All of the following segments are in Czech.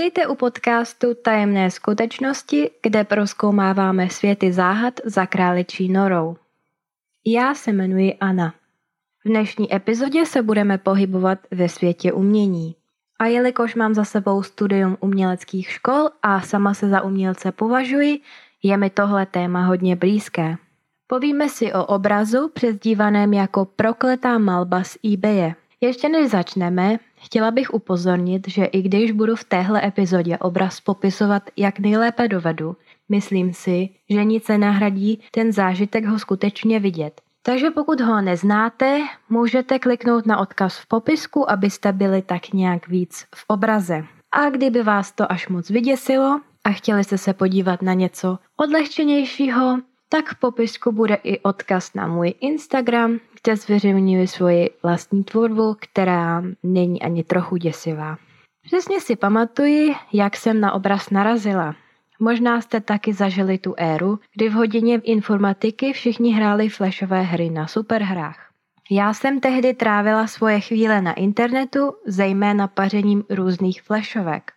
Vítejte u podcastu Tajemné skutečnosti, kde proskoumáváme světy záhad za králičí norou. Já se jmenuji Anna. V dnešní epizodě se budeme pohybovat ve světě umění. A jelikož mám za sebou studium uměleckých škol a sama se za umělce považuji, je mi tohle téma hodně blízké. Povíme si o obrazu přezdívaném jako prokletá malba z eBaye. Ještě než začneme, chtěla bych upozornit, že i když budu v téhle epizodě obraz popisovat jak nejlépe dovedu, myslím si, že nic nenahradí ten zážitek ho skutečně vidět. Takže pokud ho neznáte, můžete kliknout na odkaz v popisku, abyste byli tak nějak víc v obraze. A kdyby vás to až moc vyděsilo a chtěli jste se podívat na něco odlehčenějšího, tak v popisku bude i odkaz na můj Instagram, kde zveřejňuji svoji vlastní tvorbu, která není ani trochu děsivá. Přesně si pamatuji, jak jsem na obraz narazila. Možná jste taky zažili tu éru, kdy v hodině informatiky všichni hráli flashové hry na superhrách. Já jsem tehdy trávila svoje chvíle na internetu, zejména pařením různých flashovek.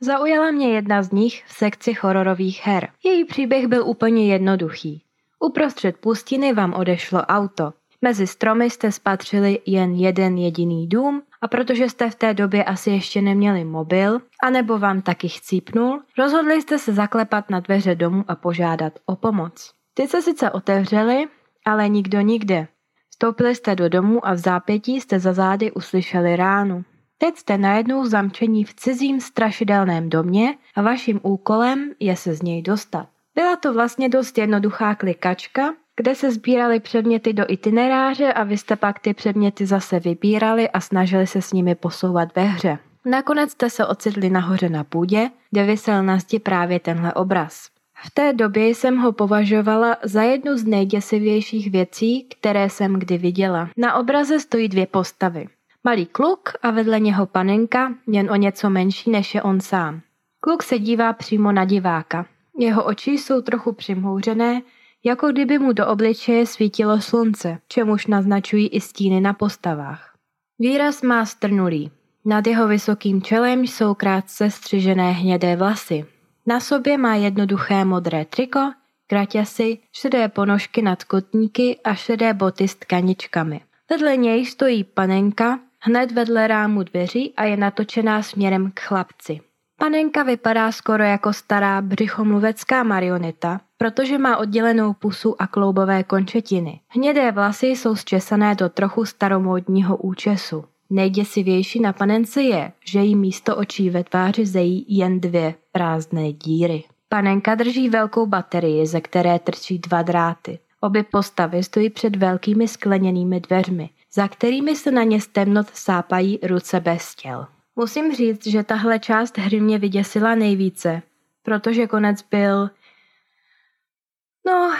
Zaujala mě jedna z nich v sekci hororových her. Její příběh byl úplně jednoduchý. Uprostřed pustiny vám odešlo auto. Mezi stromy jste spatřili jen jeden jediný dům a protože jste v té době asi ještě neměli mobil, anebo vám taky chcípnul, rozhodli jste se zaklepat na dveře domu a požádat o pomoc. Ty se sice otevřeli, ale nikdo nikde. Vstoupili jste do domu a v zápětí jste za zády uslyšeli ránu. Teď jste najednou zamčení v cizím strašidelném domě a vaším úkolem je se z něj dostat. Byla to vlastně dost jednoduchá klikačka, kde se sbíraly předměty do itineráře a vy jste pak ty předměty zase vybírali a snažili se s nimi posouvat ve hře. Nakonec jste se ocitli nahoře na půdě, kde vysel na zdi právě tenhle obraz. V té době jsem ho považovala za jednu z nejděsivějších věcí, které jsem kdy viděla. Na obraze stojí dvě postavy. Malý kluk a vedle něho panenka, jen o něco menší než je on sám. Kluk se dívá přímo na diváka. Jeho oči jsou trochu přimhouřené, jako kdyby mu do obličeje svítilo slunce, čemuž naznačují i stíny na postavách. Výraz má strnulý. Nad jeho vysokým čelem jsou krátce střižené hnědé vlasy. Na sobě má jednoduché modré triko, kraťasy, šedé ponožky nad kotníky a šedé boty s tkaničkami. Vedle něj stojí panenka, hned vedle rámu dveří a je natočená směrem k chlapci. Panenka vypadá skoro jako stará břichomluvecká marioneta, protože má oddělenou pusu a kloubové končetiny. Hnědé vlasy jsou zčesané do trochu staromódního účesu. Nejděsivější na panence je, že jí místo očí ve tváři zejí jen dvě prázdné díry. Panenka drží velkou baterii, ze které trčí dva dráty. Obě postavy stojí před velkými skleněnými dveřmi, za kterými se na ně z temnot sápají ruce bez těl. Musím říct, že tahle část hry mě vyděsila nejvíce, protože konec byl no,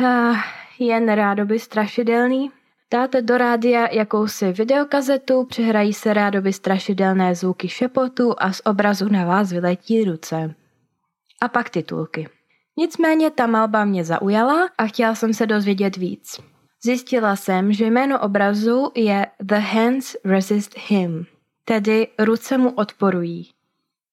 uh, jen rádoby strašidelný. Dáte do rádia jakousi videokazetu, přehrají se rádoby strašidelné zvuky šepotu a z obrazu na vás vyletí ruce. A pak titulky. Nicméně ta malba mě zaujala a chtěla jsem se dozvědět víc. Zjistila jsem, že jméno obrazu je The Hands Resist Him tedy ruce mu odporují.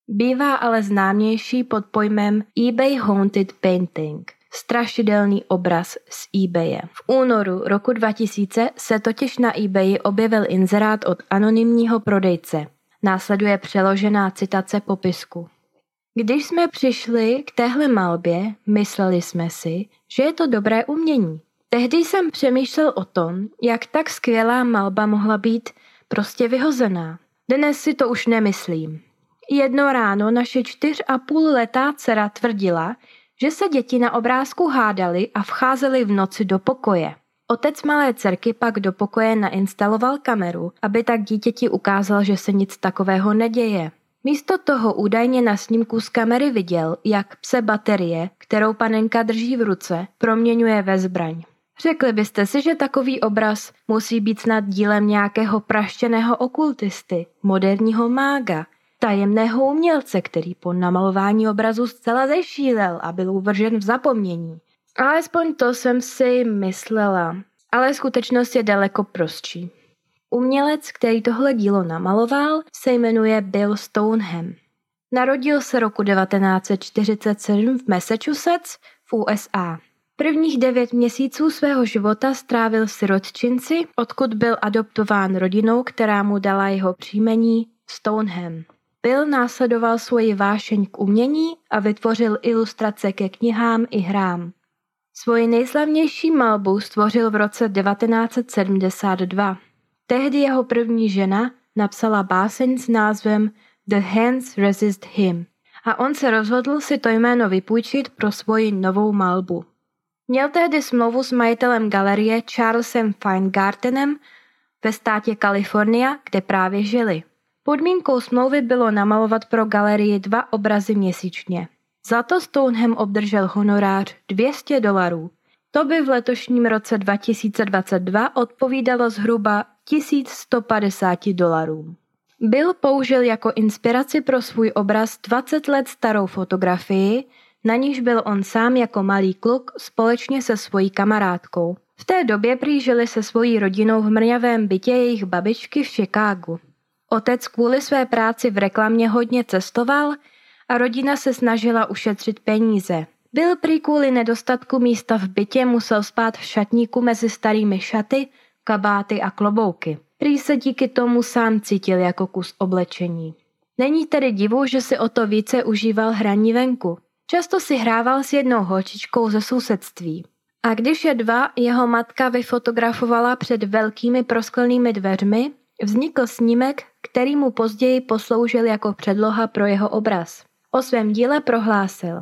Bývá ale známější pod pojmem eBay Haunted Painting, strašidelný obraz z eBaye. V únoru roku 2000 se totiž na eBayi objevil inzerát od anonymního prodejce. Následuje přeložená citace popisku. Když jsme přišli k téhle malbě, mysleli jsme si, že je to dobré umění. Tehdy jsem přemýšlel o tom, jak tak skvělá malba mohla být prostě vyhozená. Dnes si to už nemyslím. Jedno ráno naše čtyř a půl letá dcera tvrdila, že se děti na obrázku hádali a vcházeli v noci do pokoje. Otec malé dcerky pak do pokoje nainstaloval kameru, aby tak dítěti ukázal, že se nic takového neděje. Místo toho údajně na snímku z kamery viděl, jak pse baterie, kterou panenka drží v ruce, proměňuje ve zbraň. Řekli byste si, že takový obraz musí být snad dílem nějakého praštěného okultisty, moderního mága, tajemného umělce, který po namalování obrazu zcela zešílel a byl uvržen v zapomnění. Alespoň to jsem si myslela, ale skutečnost je daleko prostší. Umělec, který tohle dílo namaloval, se jmenuje Bill Stoneham. Narodil se roku 1947 v Massachusetts v USA. Prvních devět měsíců svého života strávil v sirotčinci, odkud byl adoptován rodinou, která mu dala jeho příjmení Stoneham. Bill následoval svoji vášeň k umění a vytvořil ilustrace ke knihám i hrám. Svoji nejslavnější malbu stvořil v roce 1972. Tehdy jeho první žena napsala báseň s názvem The Hands Resist Him a on se rozhodl si to jméno vypůjčit pro svoji novou malbu. Měl tehdy smlouvu s majitelem galerie Charlesem Feingartenem ve státě Kalifornia, kde právě žili. Podmínkou smlouvy bylo namalovat pro galerii dva obrazy měsíčně. Za to Stoneham obdržel honorář 200 dolarů. To by v letošním roce 2022 odpovídalo zhruba 1150 dolarů. Bill použil jako inspiraci pro svůj obraz 20 let starou fotografii, na níž byl on sám jako malý kluk společně se svojí kamarádkou. V té době prý se svojí rodinou v mrňavém bytě jejich babičky v Chicagu. Otec kvůli své práci v reklamě hodně cestoval a rodina se snažila ušetřit peníze. Byl prý kvůli nedostatku místa v bytě musel spát v šatníku mezi starými šaty, kabáty a klobouky. Prý se díky tomu sám cítil jako kus oblečení. Není tedy divu, že si o to více užíval hraní venku. Často si hrával s jednou holčičkou ze sousedství. A když je dva, jeho matka vyfotografovala před velkými prosklenými dveřmi, vznikl snímek, který mu později posloužil jako předloha pro jeho obraz. O svém díle prohlásil.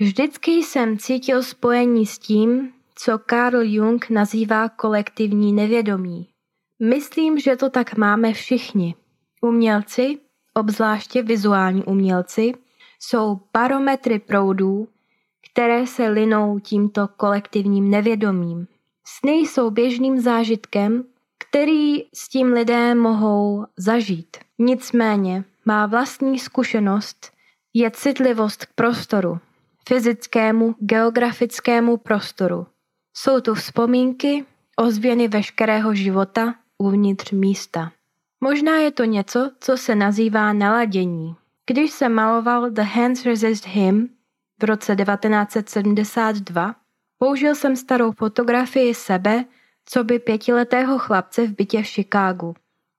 Vždycky jsem cítil spojení s tím, co Carl Jung nazývá kolektivní nevědomí. Myslím, že to tak máme všichni. Umělci, obzvláště vizuální umělci, jsou barometry proudů, které se linou tímto kolektivním nevědomím. Sny jsou běžným zážitkem, který s tím lidé mohou zažít. Nicméně má vlastní zkušenost je citlivost k prostoru, fyzickému, geografickému prostoru. Jsou tu vzpomínky, ozvěny veškerého života uvnitř místa. Možná je to něco, co se nazývá naladění. Když se maloval The Hands Resist Him v roce 1972, použil jsem starou fotografii sebe, co by pětiletého chlapce v bytě v Chicagu.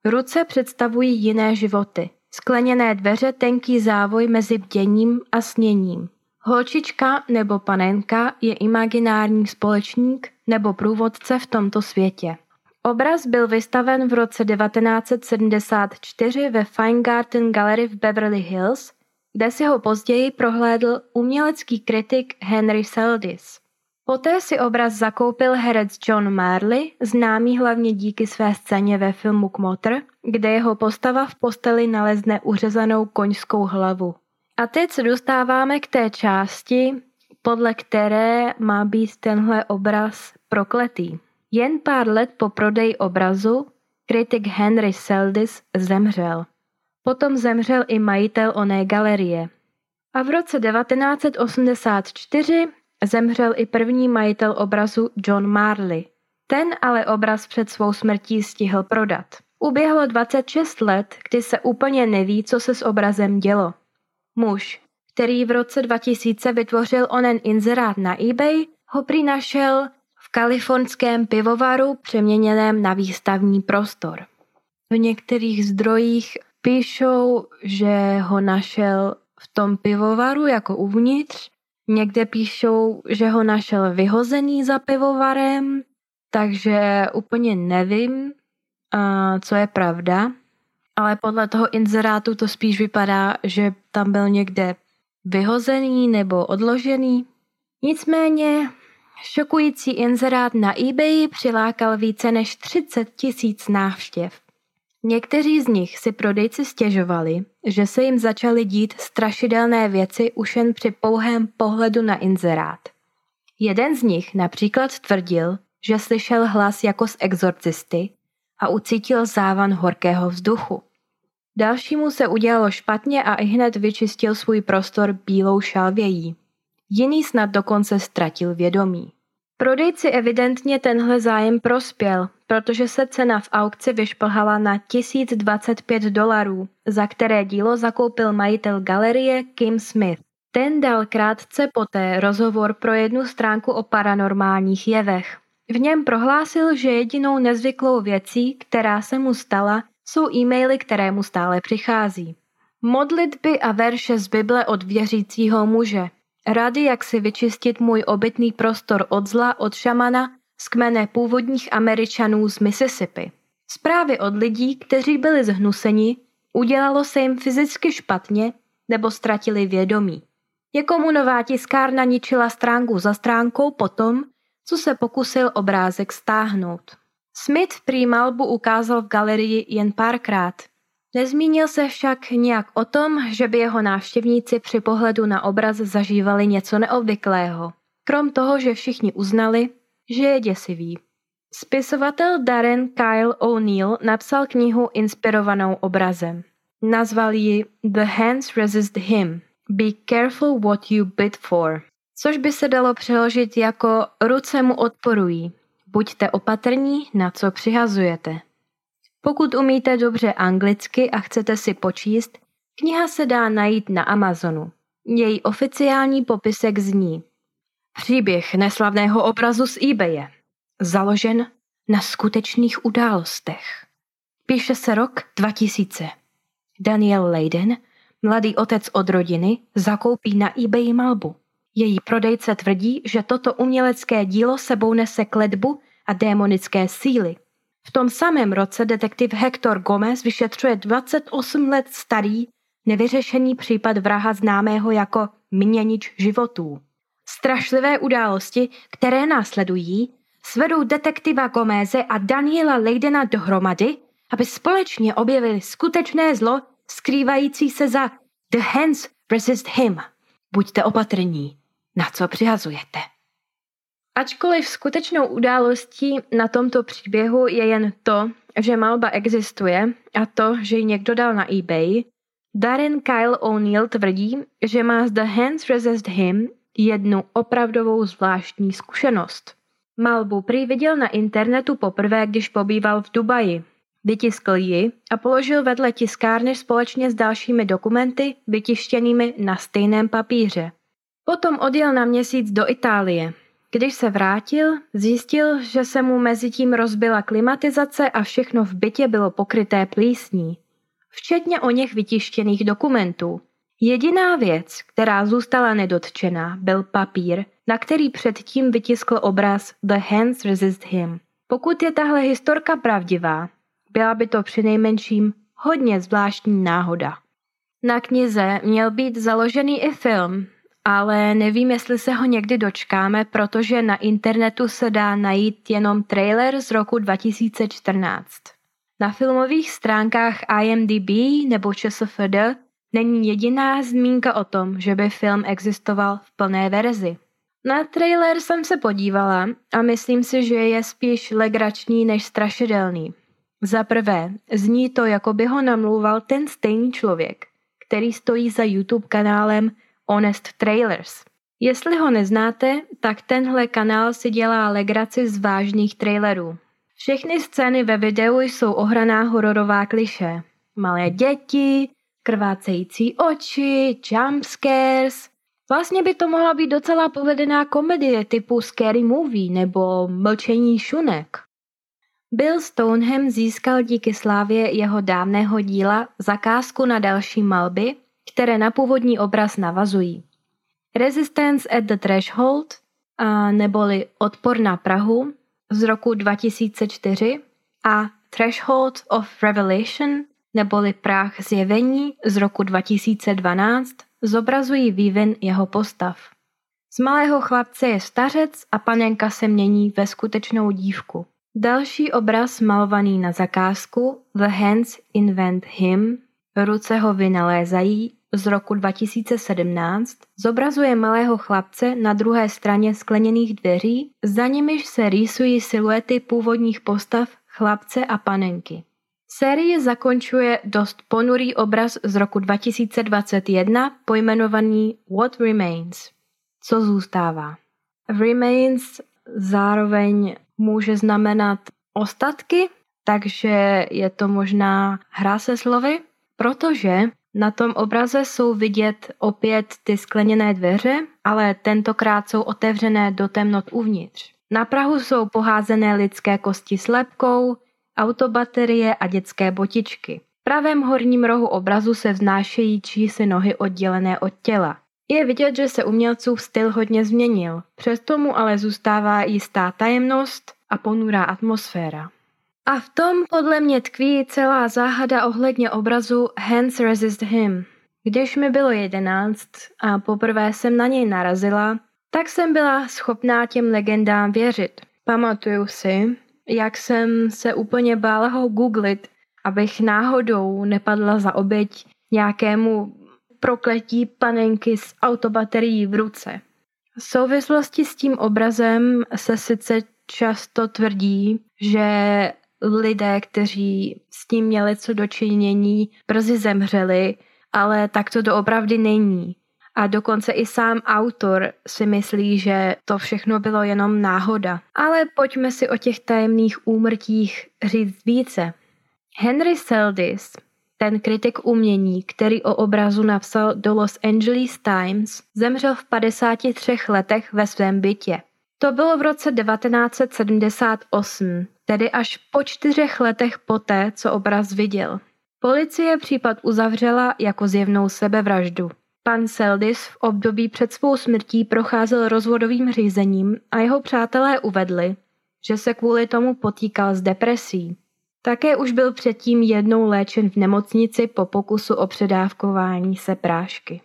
Ruce představují jiné životy. Skleněné dveře tenký závoj mezi bděním a sněním. Holčička nebo panenka je imaginární společník nebo průvodce v tomto světě. Obraz byl vystaven v roce 1974 ve Feingarten Gallery v Beverly Hills, kde si ho později prohlédl umělecký kritik Henry Seldis. Poté si obraz zakoupil herec John Marley, známý hlavně díky své scéně ve filmu Kmotr, kde jeho postava v posteli nalezne uřezanou koňskou hlavu. A teď se dostáváme k té části, podle které má být tenhle obraz prokletý. Jen pár let po prodeji obrazu kritik Henry Seldis zemřel. Potom zemřel i majitel oné galerie. A v roce 1984 zemřel i první majitel obrazu John Marley. Ten ale obraz před svou smrtí stihl prodat. Uběhlo 26 let, kdy se úplně neví, co se s obrazem dělo. Muž, který v roce 2000 vytvořil onen inzerát na eBay, ho přinašel v kalifornském pivovaru přeměněném na výstavní prostor. V některých zdrojích píšou, že ho našel v tom pivovaru jako uvnitř, někde píšou, že ho našel vyhozený za pivovarem, takže úplně nevím, co je pravda, ale podle toho inzerátu to spíš vypadá, že tam byl někde vyhozený nebo odložený. Nicméně šokující inzerát na eBay přilákal více než 30 tisíc návštěv. Někteří z nich si prodejci stěžovali, že se jim začaly dít strašidelné věci už jen při pouhém pohledu na inzerát. Jeden z nich například tvrdil, že slyšel hlas jako z exorcisty a ucítil závan horkého vzduchu. Dalšímu se udělalo špatně a i hned vyčistil svůj prostor bílou šalvějí. Jiný snad dokonce ztratil vědomí. Prodejci evidentně tenhle zájem prospěl, protože se cena v aukci vyšplhala na 1025 dolarů, za které dílo zakoupil majitel galerie Kim Smith. Ten dal krátce poté rozhovor pro jednu stránku o paranormálních jevech. V něm prohlásil, že jedinou nezvyklou věcí, která se mu stala, jsou e-maily, které mu stále přichází. Modlitby a verše z Bible od věřícího muže. Rady, jak si vyčistit můj obytný prostor od zla od šamana z kmene původních Američanů z Mississippi. Zprávy od lidí, kteří byli zhnuseni, udělalo se jim fyzicky špatně nebo ztratili vědomí. Jakomu nová tiskárna ničila stránku za stránkou potom, co se pokusil obrázek stáhnout. Smith prý malbu ukázal v galerii jen párkrát. Nezmínil se však nějak o tom, že by jeho návštěvníci při pohledu na obraz zažívali něco neobvyklého. Krom toho, že všichni uznali, že je děsivý. Spisovatel Darren Kyle O'Neill napsal knihu inspirovanou obrazem. Nazval ji The Hands Resist Him. Be careful what you bid for. Což by se dalo přeložit jako ruce mu odporují. Buďte opatrní, na co přihazujete. Pokud umíte dobře anglicky a chcete si počíst, kniha se dá najít na Amazonu. Její oficiální popisek zní Příběh neslavného obrazu z eBaye, založen na skutečných událostech. Píše se rok 2000. Daniel Leiden, mladý otec od rodiny, zakoupí na eBay malbu. Její prodejce tvrdí, že toto umělecké dílo sebou nese kledbu a démonické síly. V tom samém roce detektiv Hector Gomez vyšetřuje 28 let starý, nevyřešený případ vraha známého jako měnič životů. Strašlivé události, které následují, svedou detektiva Gomeze a Daniela Leidena dohromady, aby společně objevili skutečné zlo skrývající se za The Hands Resist Him. Buďte opatrní, na co přihazujete. Ačkoliv skutečnou událostí na tomto příběhu je jen to, že malba existuje a to, že ji někdo dal na eBay, Darren Kyle O'Neill tvrdí, že má z The Hands Resist Him jednu opravdovou zvláštní zkušenost. Malbu prý viděl na internetu poprvé, když pobýval v Dubaji. Vytiskl ji a položil vedle tiskárny společně s dalšími dokumenty vytištěnými na stejném papíře. Potom odjel na měsíc do Itálie. Když se vrátil, zjistil, že se mu mezi tím rozbila klimatizace a všechno v bytě bylo pokryté plísní. Včetně o něch vytištěných dokumentů. Jediná věc, která zůstala nedotčená, byl papír, na který předtím vytiskl obraz The Hands Resist Him. Pokud je tahle historka pravdivá, byla by to přinejmenším hodně zvláštní náhoda. Na knize měl být založený i film, ale nevím, jestli se ho někdy dočkáme, protože na internetu se dá najít jenom trailer z roku 2014. Na filmových stránkách IMDb nebo ČSFD není jediná zmínka o tom, že by film existoval v plné verzi. Na trailer jsem se podívala a myslím si, že je spíš legrační než strašidelný. Za prvé, zní to, jako by ho namlouval ten stejný člověk, který stojí za YouTube kanálem Honest Trailers. Jestli ho neznáte, tak tenhle kanál si dělá legraci z vážných trailerů. Všechny scény ve videu jsou ohraná hororová kliše. Malé děti, krvácející oči, jumpscares. Vlastně by to mohla být docela povedená komedie typu Scary Movie nebo Mlčení šunek. Bill Stoneham získal díky slávě jeho dávného díla zakázku na další malby, které na původní obraz navazují. Resistance at the Threshold, a neboli Odpor na Prahu z roku 2004 a Threshold of Revelation neboli Práh zjevení z roku 2012 zobrazují vývin jeho postav. Z malého chlapce je stařec a panenka se mění ve skutečnou dívku. Další obraz malovaný na zakázku The Hands Invent Him, ruce ho vynalézají z roku 2017 zobrazuje malého chlapce na druhé straně skleněných dveří, za nimiž se rýsují siluety původních postav chlapce a panenky. Série zakončuje dost ponurý obraz z roku 2021 pojmenovaný What Remains. Co zůstává? Remains zároveň může znamenat ostatky, takže je to možná hra se slovy, protože na tom obraze jsou vidět opět ty skleněné dveře, ale tentokrát jsou otevřené do temnot uvnitř. Na Prahu jsou poházené lidské kosti s lepkou, autobaterie a dětské botičky. V pravém horním rohu obrazu se vznášejí čísi nohy oddělené od těla. Je vidět, že se umělcův styl hodně změnil, přesto mu ale zůstává jistá tajemnost a ponurá atmosféra. A v tom podle mě tkví celá záhada ohledně obrazu Hands Resist Him. Když mi bylo jedenáct a poprvé jsem na něj narazila, tak jsem byla schopná těm legendám věřit. Pamatuju si, jak jsem se úplně bála ho googlit, abych náhodou nepadla za oběť nějakému prokletí panenky s autobaterií v ruce. V souvislosti s tím obrazem se sice často tvrdí, že lidé, kteří s tím měli co dočinění, brzy zemřeli, ale tak to doopravdy není. A dokonce i sám autor si myslí, že to všechno bylo jenom náhoda. Ale pojďme si o těch tajemných úmrtích říct více. Henry Seldis, ten kritik umění, který o obrazu napsal do Los Angeles Times, zemřel v 53 letech ve svém bytě. To bylo v roce 1978, tedy až po čtyřech letech poté, co obraz viděl. Policie případ uzavřela jako zjevnou sebevraždu. Pan Seldis v období před svou smrtí procházel rozvodovým řízením a jeho přátelé uvedli, že se kvůli tomu potýkal s depresí. Také už byl předtím jednou léčen v nemocnici po pokusu o předávkování se prášky.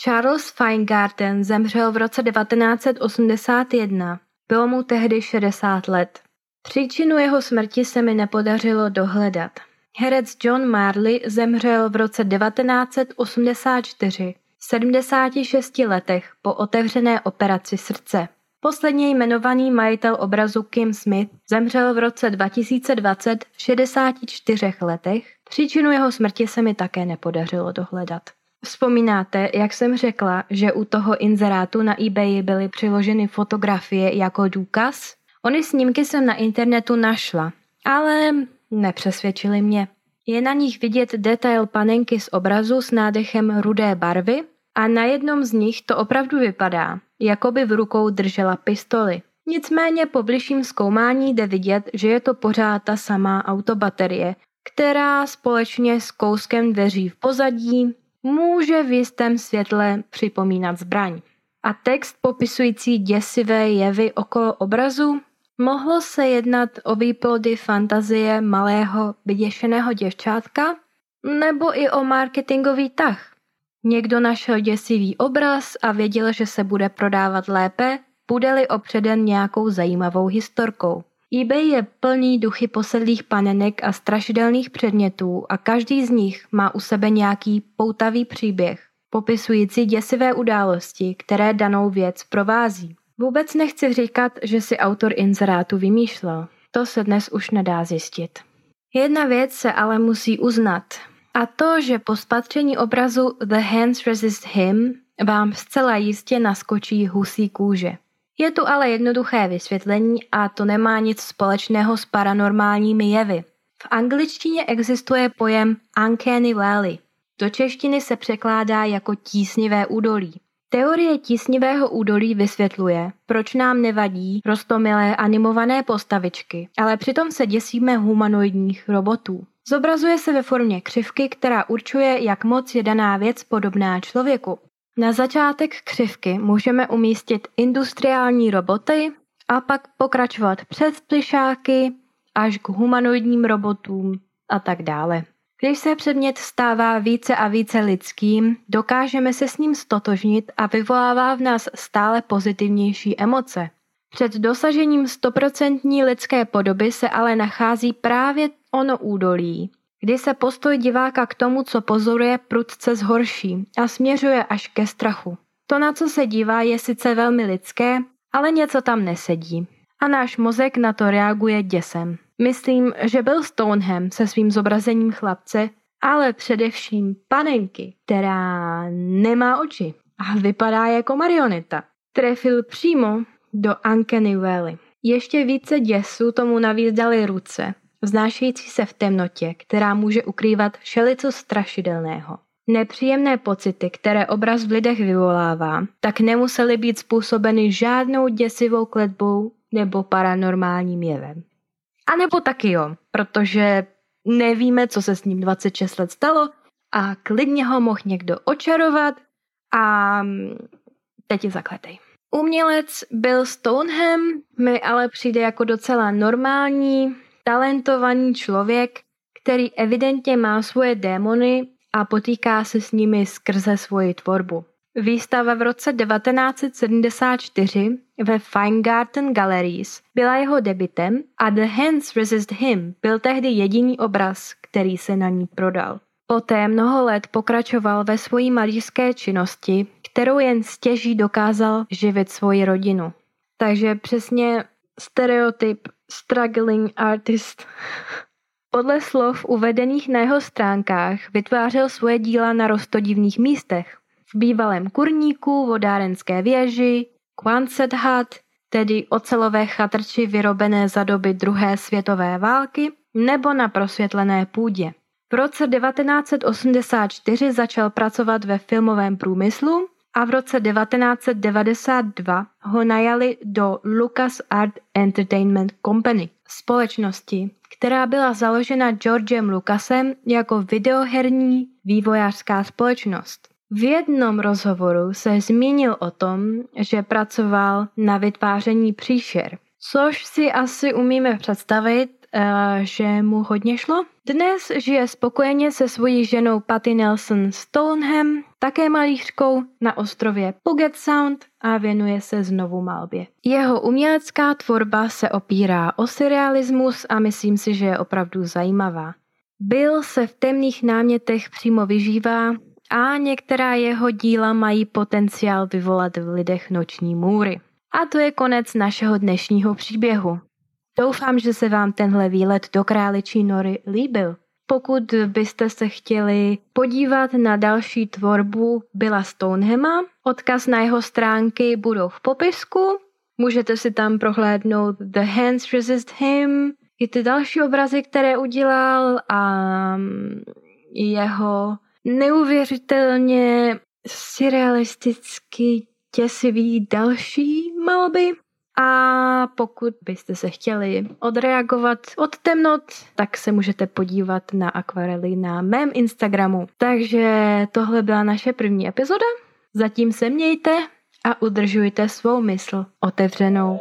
Charles Feingarten zemřel v roce 1981. Bylo mu tehdy 60 let. Příčinu jeho smrti se mi nepodařilo dohledat. Herec John Marley zemřel v roce 1984 v 76 letech po otevřené operaci srdce. Posledně jmenovaný majitel obrazu Kim Smith zemřel v roce 2020 v 64 letech. Příčinu jeho smrti se mi také nepodařilo dohledat. Vzpomínáte, jak jsem řekla, že u toho inzerátu na eBay byly přiloženy fotografie jako důkaz? Ony snímky jsem na internetu našla, ale nepřesvědčily mě. Je na nich vidět detail panenky z obrazu s nádechem rudé barvy a na jednom z nich to opravdu vypadá, jako by v rukou držela pistoli. Nicméně po bližším zkoumání jde vidět, že je to pořád ta samá autobaterie, která společně s kouskem dveří v pozadí může v jistém světle připomínat zbraň. A text popisující děsivé jevy okolo obrazu Mohlo se jednat o výplody fantazie malého vyděšeného děvčátka nebo i o marketingový tah. Někdo našel děsivý obraz a věděl, že se bude prodávat lépe, bude-li opředen nějakou zajímavou historkou. eBay je plný duchy posedlých panenek a strašidelných předmětů a každý z nich má u sebe nějaký poutavý příběh, popisující děsivé události, které danou věc provází. Vůbec nechci říkat, že si autor inzerátu vymýšlel. To se dnes už nedá zjistit. Jedna věc se ale musí uznat. A to, že po spatření obrazu The Hands Resist Him vám zcela jistě naskočí husí kůže. Je tu ale jednoduché vysvětlení a to nemá nic společného s paranormálními jevy. V angličtině existuje pojem Uncanny Valley. Do češtiny se překládá jako tísnivé údolí. Teorie tísnivého údolí vysvětluje, proč nám nevadí rostomilé animované postavičky, ale přitom se děsíme humanoidních robotů. Zobrazuje se ve formě křivky, která určuje, jak moc je daná věc podobná člověku. Na začátek křivky můžeme umístit industriální roboty a pak pokračovat přes plišáky až k humanoidním robotům a tak dále. Když se předmět stává více a více lidským, dokážeme se s ním stotožnit a vyvolává v nás stále pozitivnější emoce. Před dosažením stoprocentní lidské podoby se ale nachází právě ono údolí, kdy se postoj diváka k tomu, co pozoruje, prudce zhorší a směřuje až ke strachu. To, na co se dívá, je sice velmi lidské, ale něco tam nesedí. A náš mozek na to reaguje děsem. Myslím, že byl Stoneham se svým zobrazením chlapce, ale především panenky, která nemá oči a vypadá jako marioneta. Trefil přímo do Uncanny Valley. Ještě více děsu tomu navíc dali ruce, vznášející se v temnotě, která může ukrývat všelico strašidelného. Nepříjemné pocity, které obraz v lidech vyvolává, tak nemusely být způsobeny žádnou děsivou kletbou nebo paranormálním jevem. A nebo taky jo, protože nevíme, co se s ním 26 let stalo a klidně ho mohl někdo očarovat a mm, teď je zakletej. Umělec byl Stoneham, mi ale přijde jako docela normální, talentovaný člověk, který evidentně má svoje démony a potýká se s nimi skrze svoji tvorbu. Výstava v roce 1974 ve Feingarten Galleries byla jeho debitem a The Hands Resist Him byl tehdy jediný obraz, který se na ní prodal. Poté mnoho let pokračoval ve své malířské činnosti, kterou jen stěží dokázal živit svoji rodinu. Takže přesně stereotyp struggling artist. Podle slov uvedených na jeho stránkách vytvářel svoje díla na rostodivných místech. V bývalém kurníku, vodárenské věži, Quonset Hut, tedy ocelové chatrči vyrobené za doby druhé světové války, nebo na prosvětlené půdě. V roce 1984 začal pracovat ve filmovém průmyslu a v roce 1992 ho najali do Lucas Art Entertainment Company, společnosti, která byla založena Georgem Lucasem jako videoherní vývojářská společnost. V jednom rozhovoru se zmínil o tom, že pracoval na vytváření příšer, což si asi umíme představit, eh, že mu hodně šlo. Dnes žije spokojeně se svojí ženou Patty Nelson Stoneham, také malířkou na ostrově Puget Sound a věnuje se znovu malbě. Jeho umělecká tvorba se opírá o surrealismus a myslím si, že je opravdu zajímavá. Bill se v temných námětech přímo vyžívá a některá jeho díla mají potenciál vyvolat v lidech noční můry. A to je konec našeho dnešního příběhu. Doufám, že se vám tenhle výlet do Králičí nory líbil. Pokud byste se chtěli podívat na další tvorbu Billa Stonehama, odkaz na jeho stránky budou v popisku. Můžete si tam prohlédnout The Hands Resist Him, i ty další obrazy, které udělal a jeho neuvěřitelně surrealisticky děsivý další malby. A pokud byste se chtěli odreagovat od temnot, tak se můžete podívat na akvarely na mém Instagramu. Takže tohle byla naše první epizoda. Zatím se mějte a udržujte svou mysl otevřenou.